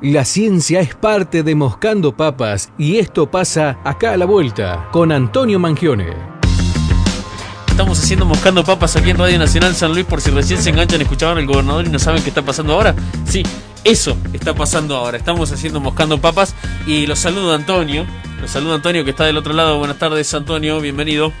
La ciencia es parte de Moscando Papas y esto pasa acá a la vuelta con Antonio Mangione. Estamos haciendo Moscando Papas aquí en Radio Nacional San Luis por si recién se enganchan, escuchaban el gobernador y no saben qué está pasando ahora. Sí, eso está pasando ahora. Estamos haciendo Moscando Papas y los saludo Antonio. Los saludo Antonio que está del otro lado. Buenas tardes Antonio, bienvenido.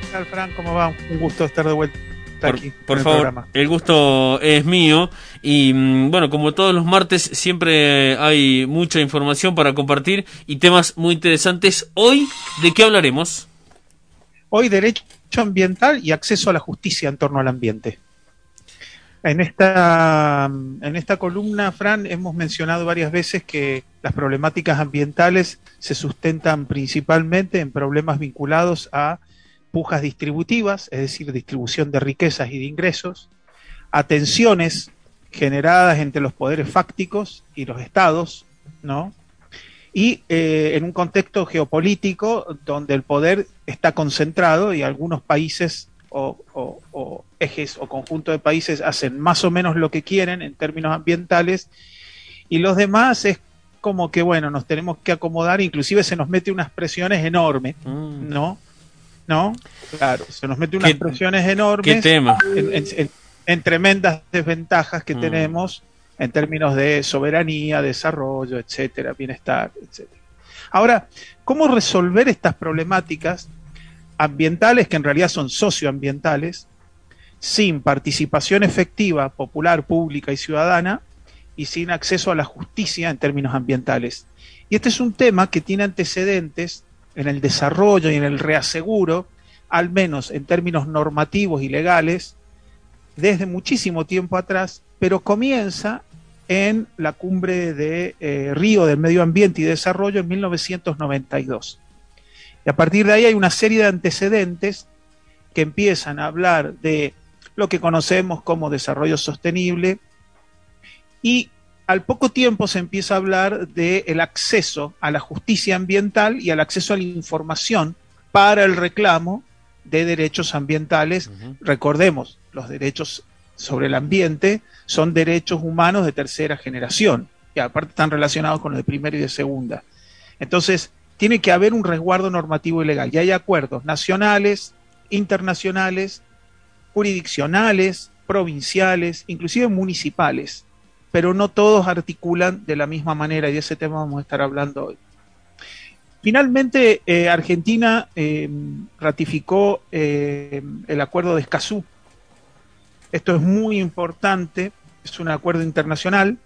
¿Qué tal Fran? ¿Cómo va? Un gusto estar de vuelta por, aquí. Por favor, el gusto es mío. Y mm, bueno, como todos los martes, siempre hay mucha información para compartir y temas muy interesantes. Hoy, ¿de qué hablaremos? Hoy, derecho ambiental y acceso a la justicia en torno al ambiente. En esta, en esta columna, Fran, hemos mencionado varias veces que las problemáticas ambientales se sustentan principalmente en problemas vinculados a pujas distributivas, es decir, distribución de riquezas y de ingresos, a tensiones generadas entre los poderes fácticos y los estados, ¿no? Y eh, en un contexto geopolítico donde el poder está concentrado y algunos países o, o, ejes o conjunto de países hacen más o menos lo que quieren en términos ambientales y los demás es como que, bueno, nos tenemos que acomodar, inclusive se nos mete unas presiones enormes, mm. ¿No? Claro, se nos mete unas presiones enormes tema? En, tremendas desventajas que mm. tenemos en términos de soberanía, desarrollo, etcétera, bienestar, etcétera. Ahora, ¿cómo resolver estas problemáticas ambientales, que en realidad son socioambientales, sin participación efectiva, popular, pública y ciudadana, y sin acceso a la justicia en términos ambientales? Y este es un tema que tiene antecedentes en el desarrollo y en el reaseguro, al menos en términos normativos y legales, desde muchísimo tiempo atrás, pero comienza en la cumbre de eh, Río del Medio Ambiente y Desarrollo en 1992. Y a partir de ahí hay una serie de antecedentes que empiezan a hablar de lo que conocemos como desarrollo sostenible y al poco tiempo se empieza a hablar del acceso a la justicia ambiental y al acceso a la información para el reclamo de derechos ambientales. Recordemos, los derechos sobre el ambiente son derechos humanos de tercera generación, y aparte están relacionados con los de primera y de segunda. Entonces, tiene que haber un resguardo normativo y legal. Y hay acuerdos nacionales, internacionales, jurisdiccionales, provinciales, inclusive municipales, pero no todos articulan de la misma manera y de ese tema vamos a estar hablando hoy. Finalmente, eh, Argentina eh, ratificó eh, el acuerdo de Escazú. Esto es muy importante, es un acuerdo internacional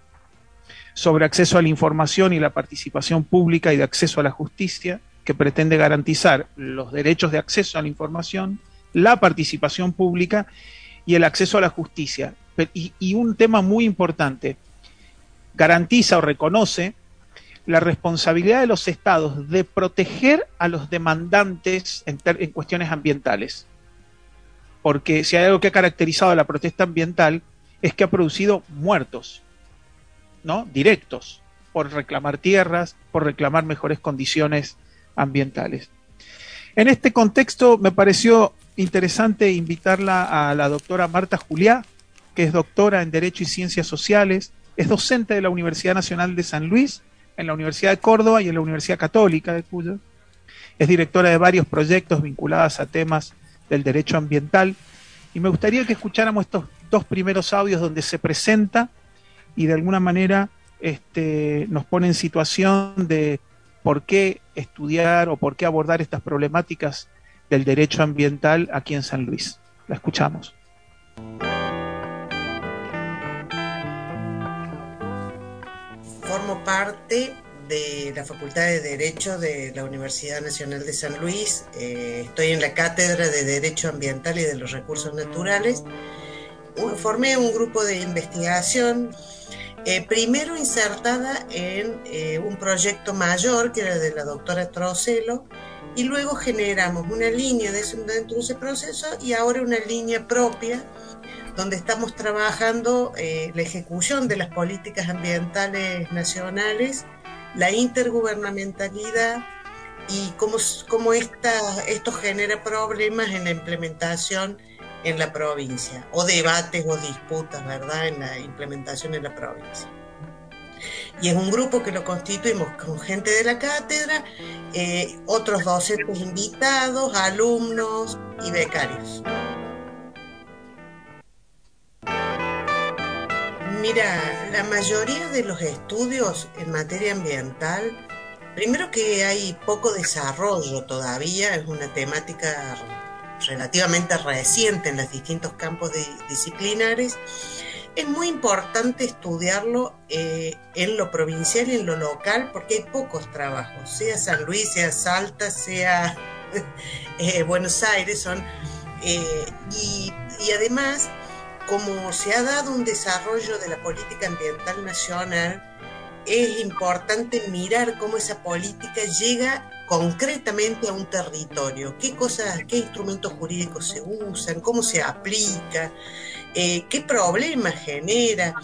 sobre acceso a la información y la participación pública y de acceso a la justicia, que pretende garantizar los derechos de acceso a la información, la participación pública y el acceso a la justicia. Y, un tema muy importante, garantiza o reconoce la responsabilidad de los estados de proteger a los demandantes en, cuestiones ambientales. Porque si hay algo que ha caracterizado la protesta ambiental es que ha producido muertos, ¿no? Directos, por reclamar tierras, por reclamar mejores condiciones ambientales. En este contexto me pareció interesante invitarla a la doctora Marta Juliá, que es doctora en Derecho y Ciencias Sociales, es docente de la Universidad Nacional de San Luis, en la Universidad de Córdoba y en la Universidad Católica de Cuyo. Es directora de varios proyectos vinculados a temas del derecho ambiental. Y me gustaría que escucháramos estos dos primeros audios donde se presenta y de alguna manera este, nos pone en situación de por qué estudiar o por qué abordar estas problemáticas del derecho ambiental aquí en San Luis. La escuchamos. Parte de la Facultad de Derecho de la Universidad Nacional de San Luis. Eh, estoy en la Cátedra de Derecho Ambiental y de los Recursos Naturales. Formé un grupo de investigación, eh, primero insertada en eh, un proyecto mayor que era de la doctora Trocelo, y luego generamos una línea de dentro de ese proceso y ahora una línea propia donde estamos trabajando eh, la ejecución de las políticas ambientales nacionales, la intergubernamentalidad y cómo, cómo esta, esto genera problemas en la implementación en la provincia, o debates o disputas, ¿verdad?, en la implementación en la provincia. Y es un grupo que lo constituimos con gente de la cátedra, eh, otros docentes invitados, alumnos y becarios. Mira, la mayoría de los estudios en materia ambiental, primero que hay poco desarrollo todavía, es una temática relativamente reciente en los distintos campos disciplinares, es muy importante estudiarlo eh, en lo provincial y en lo local porque hay pocos trabajos, sea San Luis, sea Salta, sea eh, Buenos Aires, son, eh, y, y además, como se ha dado un desarrollo de la política ambiental nacional, es importante mirar cómo esa política llega concretamente a un territorio, qué cosas, qué instrumentos jurídicos se usan, cómo se aplica, eh, qué problemas genera,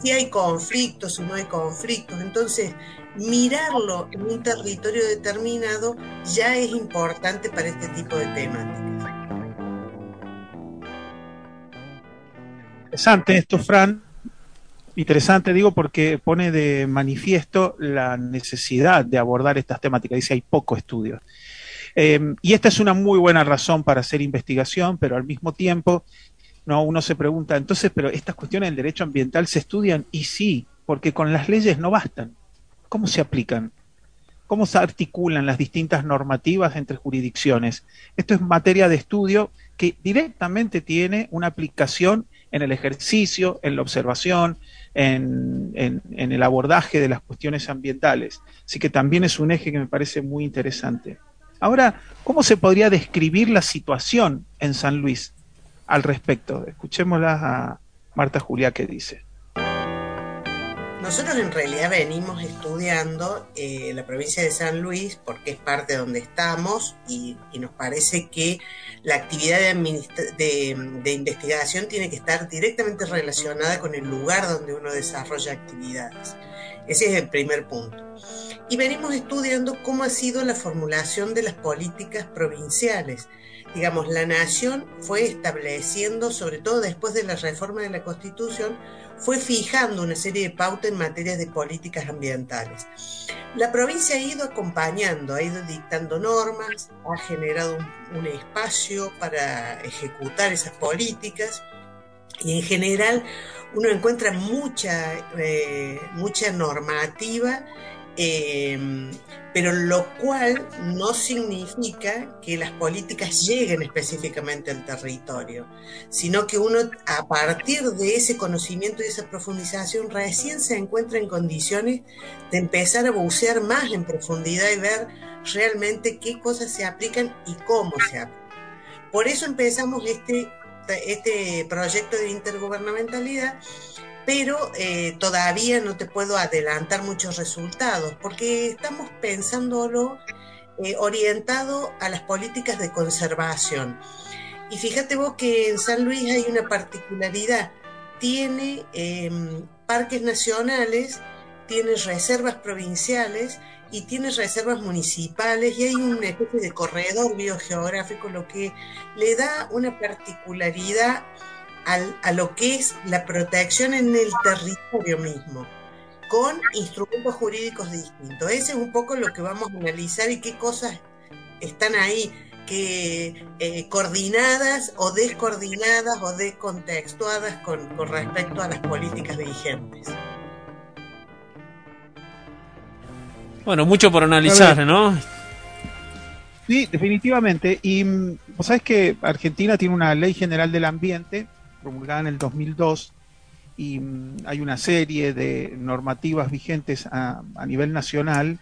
si hay conflictos o no hay conflictos. Entonces, mirarlo en un territorio determinado ya es importante para este tipo de temáticas. Interesante esto, Fran. Interesante, digo, porque pone de manifiesto la necesidad de abordar estas temáticas. Dice, hay poco estudio. Eh, y esta es una muy buena razón para hacer investigación, pero al mismo tiempo, no, uno se pregunta, entonces, pero estas cuestiones del derecho ambiental se estudian y sí, porque con las leyes no bastan. ¿Cómo se aplican? ¿Cómo se articulan las distintas normativas entre jurisdicciones? Esto es materia de estudio que directamente tiene una aplicación en el ejercicio, en la observación, en, el abordaje de las cuestiones ambientales. Así que también es un eje que me parece muy interesante. Ahora, ¿cómo se podría describir la situación en San Luis al respecto? Escuchémosla a Marta Julia que dice. Nosotros en realidad venimos estudiando eh, la provincia de San Luis porque es parte de donde estamos y, nos parece que la actividad de, de, investigación tiene que estar directamente relacionada con el lugar donde uno desarrolla actividades. Ese es el primer punto. Y venimos estudiando cómo ha sido la formulación de las políticas provinciales digamos, la nación fue estableciendo, sobre todo después de la reforma de la Constitución, fue fijando una serie de pautas en materia de políticas ambientales. La provincia ha ido acompañando, ha ido dictando normas, ha generado un, espacio para ejecutar esas políticas y en general uno encuentra mucha, eh, mucha normativa Em, pero lo cual no significa que las políticas lleguen específicamente al territorio, sino que uno a partir de ese conocimiento y esa profundización recién se encuentra en condiciones de empezar a bucear más en profundidad y ver realmente qué cosas se aplican y cómo se aplican. Por eso empezamos este, este proyecto de intergubernamentalidad pero eh, todavía no te puedo adelantar muchos resultados, porque estamos pensándolo eh, orientado a las políticas de conservación. Y fíjate vos que en San Luis hay una particularidad, tiene em, parques nacionales, tiene reservas provinciales y tiene reservas municipales y hay una especie de corredor biogeográfico, lo que le da una particularidad a lo que es la protección en el territorio mismo, con instrumentos jurídicos distintos. Ese es un poco lo que vamos a analizar y qué cosas están ahí que eh, coordinadas o descoordinadas o descontextuadas con, con respecto a las políticas vigentes. Bueno, mucho por analizar, ¿no? Sí, definitivamente. Y mm, vos sabés que Argentina tiene una ley general del ambiente promulgada en el 2002 y mm, hay una serie de normativas vigentes a, nivel nacional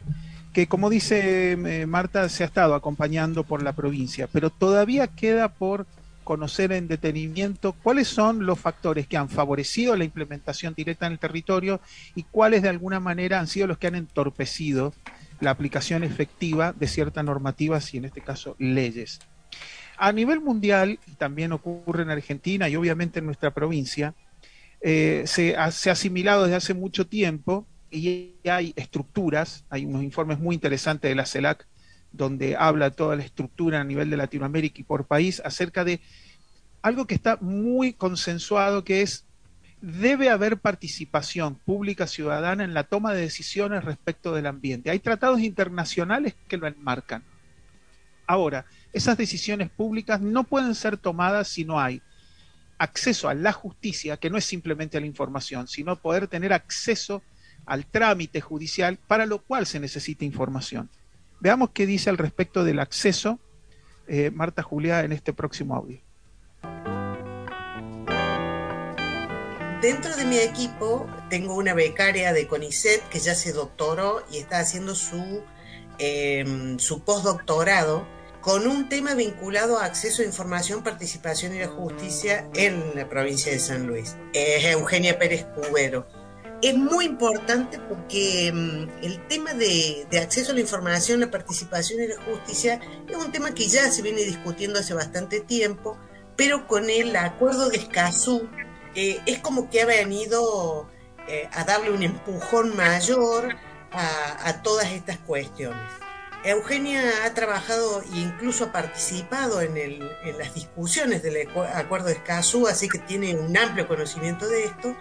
que, como dice eh, Marta, se ha estado acompañando por la provincia, pero todavía queda por conocer en detenimiento cuáles son los factores que han favorecido la implementación directa en el territorio y cuáles de alguna manera han sido los que han entorpecido la aplicación efectiva de ciertas normativas y en este caso leyes. A nivel mundial, y también ocurre en Argentina y obviamente en nuestra provincia, eh, se, ha, asimilado desde hace mucho tiempo y hay estructuras, hay unos informes muy interesantes de la CELAC donde habla toda la estructura a nivel de Latinoamérica y por país acerca de algo que está muy consensuado, que es debe haber participación pública ciudadana en la toma de decisiones respecto del ambiente. Hay tratados internacionales que lo enmarcan. Ahora, esas decisiones públicas no pueden ser tomadas si no hay acceso a la justicia, que no es simplemente a la información, sino poder tener acceso al trámite judicial, para lo cual se necesita información. Veamos qué dice al respecto del acceso eh, Marta Julia en este próximo audio. Dentro de mi equipo tengo una becaria de CONICET que ya se doctoró y está haciendo su, eh, su postdoctorado con un tema vinculado a acceso a información, participación y la justicia en la provincia de San Luis. Es Eugenia Pérez Cubero. Es muy importante porque mm, el tema de, acceso a la información, la participación y la justicia es un tema que ya se viene discutiendo hace bastante tiempo, pero con el acuerdo de Escazú eh, es como que ha venido eh, a darle un empujón mayor a, todas estas cuestiones. Eugenia ha trabajado e incluso ha participado en, las discusiones del acuerdo de Escazú, así que tiene un amplio conocimiento de esto.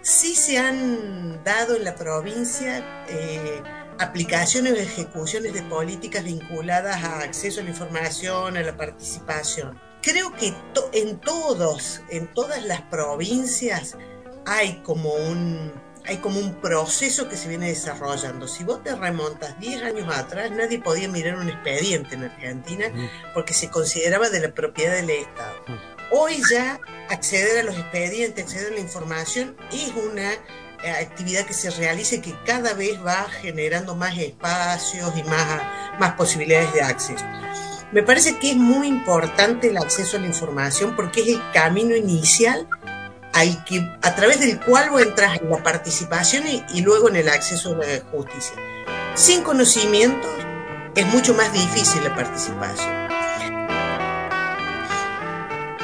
Sí se han dado en la provincia eh, aplicaciones o ejecuciones de políticas vinculadas a acceso a la información, a la participación creo que en todos, en todas las provincias hay como un hay como un proceso que se viene desarrollando. Si vos te remontas 10 años atrás, nadie podía mirar un expediente en Argentina porque se consideraba de la propiedad del Estado. Hoy ya acceder a los expedientes, acceder a la información es una eh, actividad que se realiza y que cada vez va generando más espacios y más, más posibilidades de acceso. Me parece que es muy importante el acceso a la información porque es el camino inicial al que, a través del cual vos entras en la participación y, luego en el acceso a la justicia. Sin conocimiento es mucho más difícil la participación.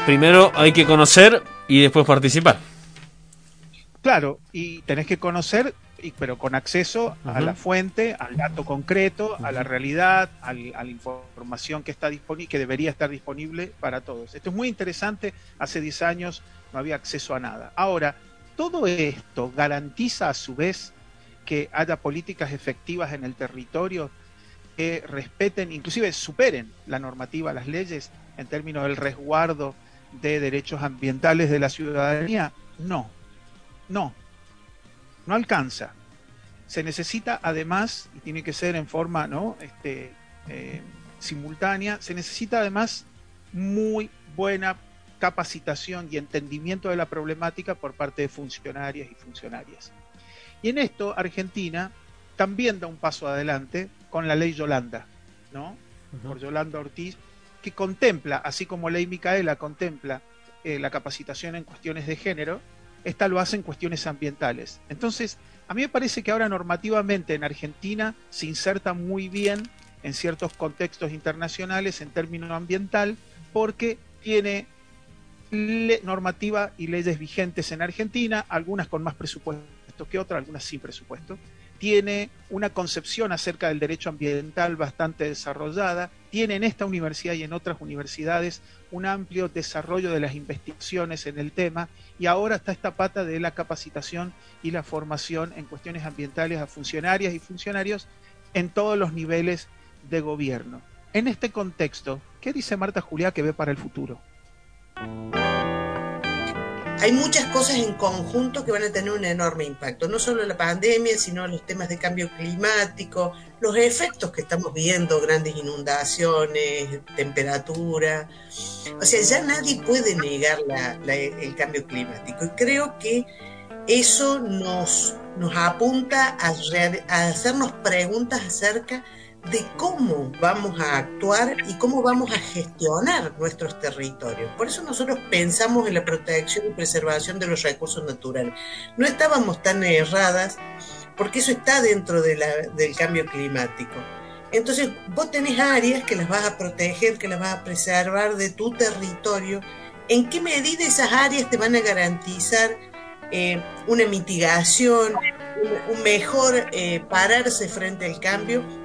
Primero hay que conocer y después participar. Claro, y tenés que conocer pero con acceso a la fuente, al dato concreto, a la realidad, a la información que está disponible, que debería estar disponible para todos. Esto es muy interesante. Hace 10 años no había acceso a nada. Ahora, todo esto garantiza a su vez que haya políticas efectivas en el territorio que respeten, inclusive superen la normativa, las leyes en términos del resguardo de derechos ambientales de la ciudadanía. No, no, no alcanza. Se necesita además, y tiene que ser en forma ¿no? este, eh, simultánea, se necesita además muy buena capacitación y entendimiento de la problemática por parte de funcionarias y funcionarias. Y en esto Argentina también da un paso adelante con la ley Yolanda, ¿no? Por Yolanda Ortiz, que contempla, así como ley Micaela contempla eh, la capacitación en cuestiones de género, esta lo hace en cuestiones ambientales. Entonces, a mí me parece que ahora normativamente en Argentina se inserta muy bien en ciertos contextos internacionales en términos ambiental porque tiene normativa y leyes vigentes en Argentina, algunas con más presupuesto que otras, algunas sin presupuesto, tiene una concepción acerca del derecho ambiental bastante desarrollada, tiene en esta universidad y en otras universidades un amplio desarrollo de las investigaciones en el tema y ahora está esta pata de la capacitación y la formación en cuestiones ambientales a funcionarias y funcionarios en todos los niveles de gobierno. En este contexto, ¿qué dice Marta Juliá que ve para el futuro? Hay muchas cosas en conjunto que van a tener un enorme impacto, no solo la pandemia, sino los temas de cambio climático, los efectos que estamos viendo, grandes inundaciones, temperatura. O sea, ya nadie puede negar el cambio climático. Y creo que eso nos, apunta a, a hacernos preguntas acerca de cómo vamos a actuar y cómo vamos a gestionar nuestros territorios. Por eso nosotros pensamos en la protección y preservación de los recursos naturales. No estábamos tan erradas porque eso está dentro del cambio climático. Entonces vos tenés áreas que las vas a proteger, que las vas a preservar de tu territorio. ¿En qué medida esas áreas te van a garantizar eh, una mitigación, un, mejor eh, pararse frente al cambio?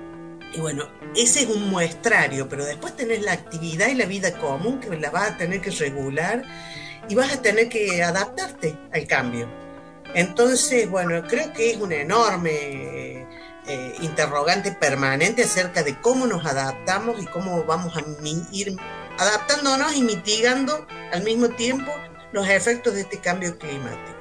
Y bueno, ese es un muestrario, pero después tenés la actividad y la vida común que la vas a tener que regular y vas a tener que adaptarte al cambio. Entonces, bueno, creo que es una enorme eh, interrogante permanente acerca de cómo nos adaptamos y cómo vamos a ir adaptándonos y mitigando al mismo tiempo los efectos de este cambio climático.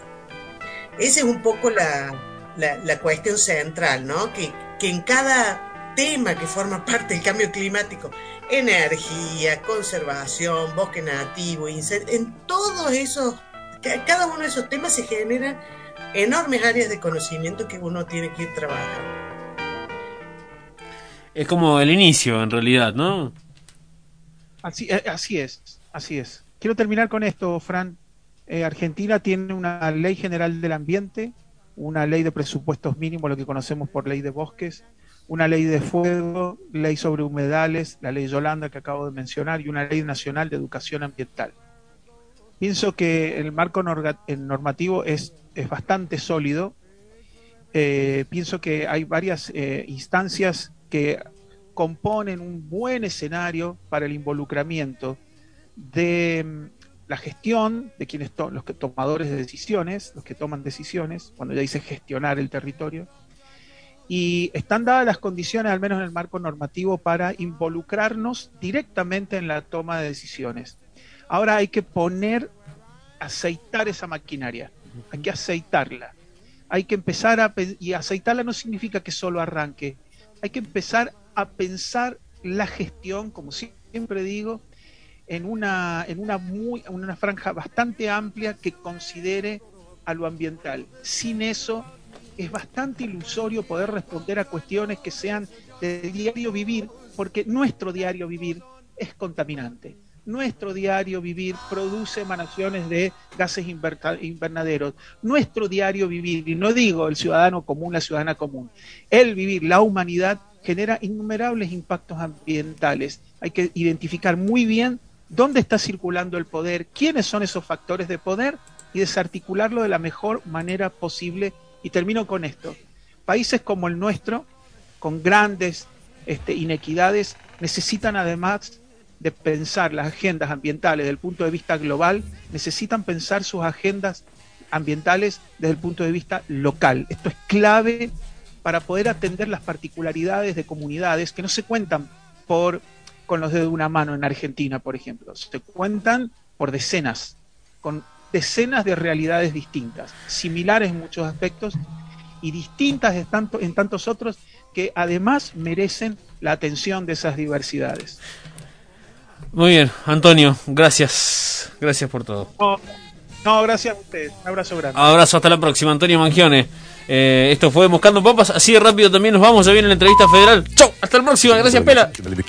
Esa es un poco la, la, cuestión central, ¿no? Que, que en cada tema que forma parte del cambio climático, energía, conservación, bosque nativo, en todos esos, cada uno de esos temas se generan enormes áreas de conocimiento que uno tiene que ir trabajando. Es como el inicio, en realidad, ¿no? Así, eh, así es, así es. Quiero terminar con esto, Fran. Eh, Argentina tiene una ley general del ambiente, una ley de presupuestos mínimos, lo que conocemos por ley de bosques, una ley de fuego, ley sobre humedales, la ley Yolanda que acabo de mencionar, y una ley nacional de educación ambiental. Pienso que el marco normativo es, es bastante sólido. Eh, pienso que hay varias eh, instancias que componen un buen escenario para el involucramiento de mm, la gestión de quienes los que tomadores de decisiones, los que toman decisiones, cuando ya dice gestionar el territorio, y están dadas las condiciones, al menos en el marco normativo, para involucrarnos directamente en la toma de decisiones. Ahora hay que poner, aceitar esa maquinaria, hay que aceitarla, hay que empezar a, y aceitarla no significa que solo arranque, hay que empezar a pensar la gestión, como siempre digo, en una, en una, muy, una franja bastante amplia que considere a lo ambiental. Sin eso es bastante ilusorio poder responder a cuestiones que sean de diario vivir, porque nuestro diario vivir es contaminante. Nuestro diario vivir produce emanaciones de gases invernaderos. Nuestro diario vivir, y no digo el ciudadano común, la ciudadana común, el vivir, la humanidad genera innumerables impactos ambientales. Hay que identificar muy bien dónde está circulando el poder, quiénes son esos factores de poder y desarticularlo de la mejor manera posible. Y termino con esto. Países como el nuestro, con grandes este, inequidades, necesitan además de pensar las agendas ambientales desde el punto de vista global, necesitan pensar sus agendas ambientales desde el punto de vista local. Esto es clave para poder atender las particularidades de comunidades que no se cuentan por con los dedos de una mano en Argentina, por ejemplo. Se cuentan por decenas, con decenas de realidades distintas, similares en muchos aspectos y distintas en, tanto, en tantos otros que además merecen la atención de esas diversidades. Muy bien, Antonio, gracias. Gracias por todo. No, gracias a ustedes. Un abrazo grande. Abrazo, hasta la próxima, Antonio Mangione. Eh, esto fue Buscando Papas. Así de rápido también nos vamos. Ya viene la entrevista federal. Chau, hasta la próxima. Gracias, Pela.